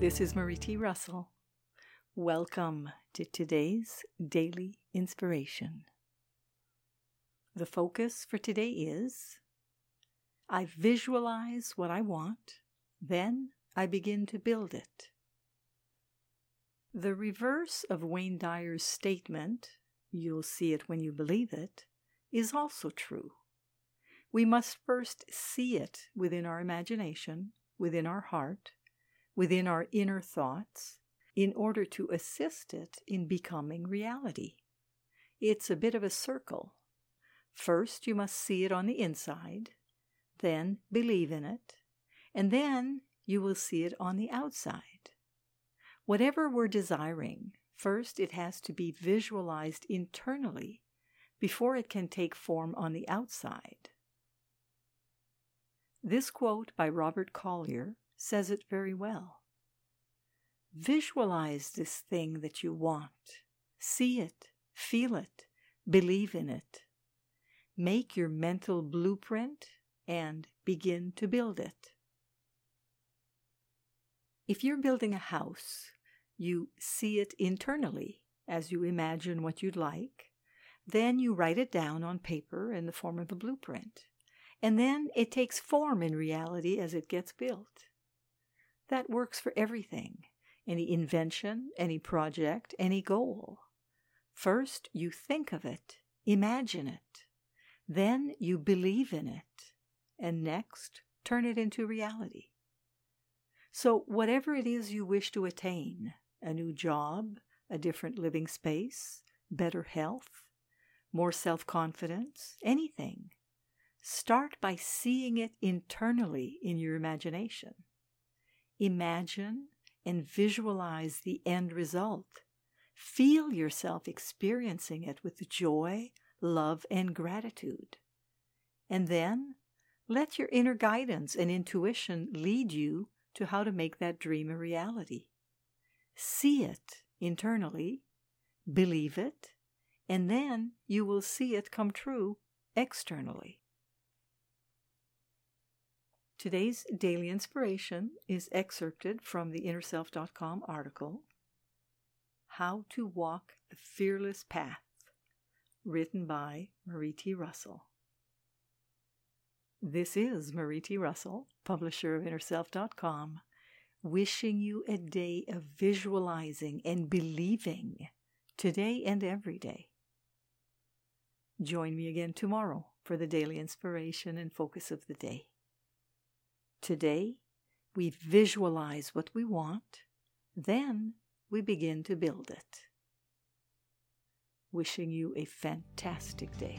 This is Marie T. Russell. Welcome to today's daily inspiration. The focus for today is I visualize what I want, then I begin to build it. The reverse of Wayne Dyer's statement, you'll see it when you believe it, is also true. We must first see it within our imagination, within our heart, within our inner thoughts, in order to assist it in becoming reality. It's a bit of a circle. First, you must see it on the inside, then believe in it, and then you will see it on the outside. Whatever we're desiring, first it has to be visualized internally before it can take form on the outside. This quote by Robert Collier says it very well. Visualize this thing that you want. See it, feel it, believe in it. Make your mental blueprint and begin to build it. If you're building a house, you see it internally as you imagine what you'd like. Then you write it down on paper in the form of a blueprint. And then it takes form in reality as it gets built. That works for everything any invention, any project, any goal. First, you think of it, imagine it. Then you believe in it. And next, turn it into reality. So, whatever it is you wish to attain a new job, a different living space, better health, more self confidence, anything start by seeing it internally in your imagination. Imagine and visualize the end result. Feel yourself experiencing it with joy, love, and gratitude. And then let your inner guidance and intuition lead you to how to make that dream a reality. See it internally, believe it, and then you will see it come true externally. Today's daily inspiration is excerpted from the InnerSelf.com article How to Walk the Fearless Path, written by Marie T. Russell. This is Marie T. Russell, publisher of InnerSelf.com, wishing you a day of visualizing and believing today and every day. Join me again tomorrow for the daily inspiration and focus of the day. Today, we visualize what we want, then we begin to build it. Wishing you a fantastic day.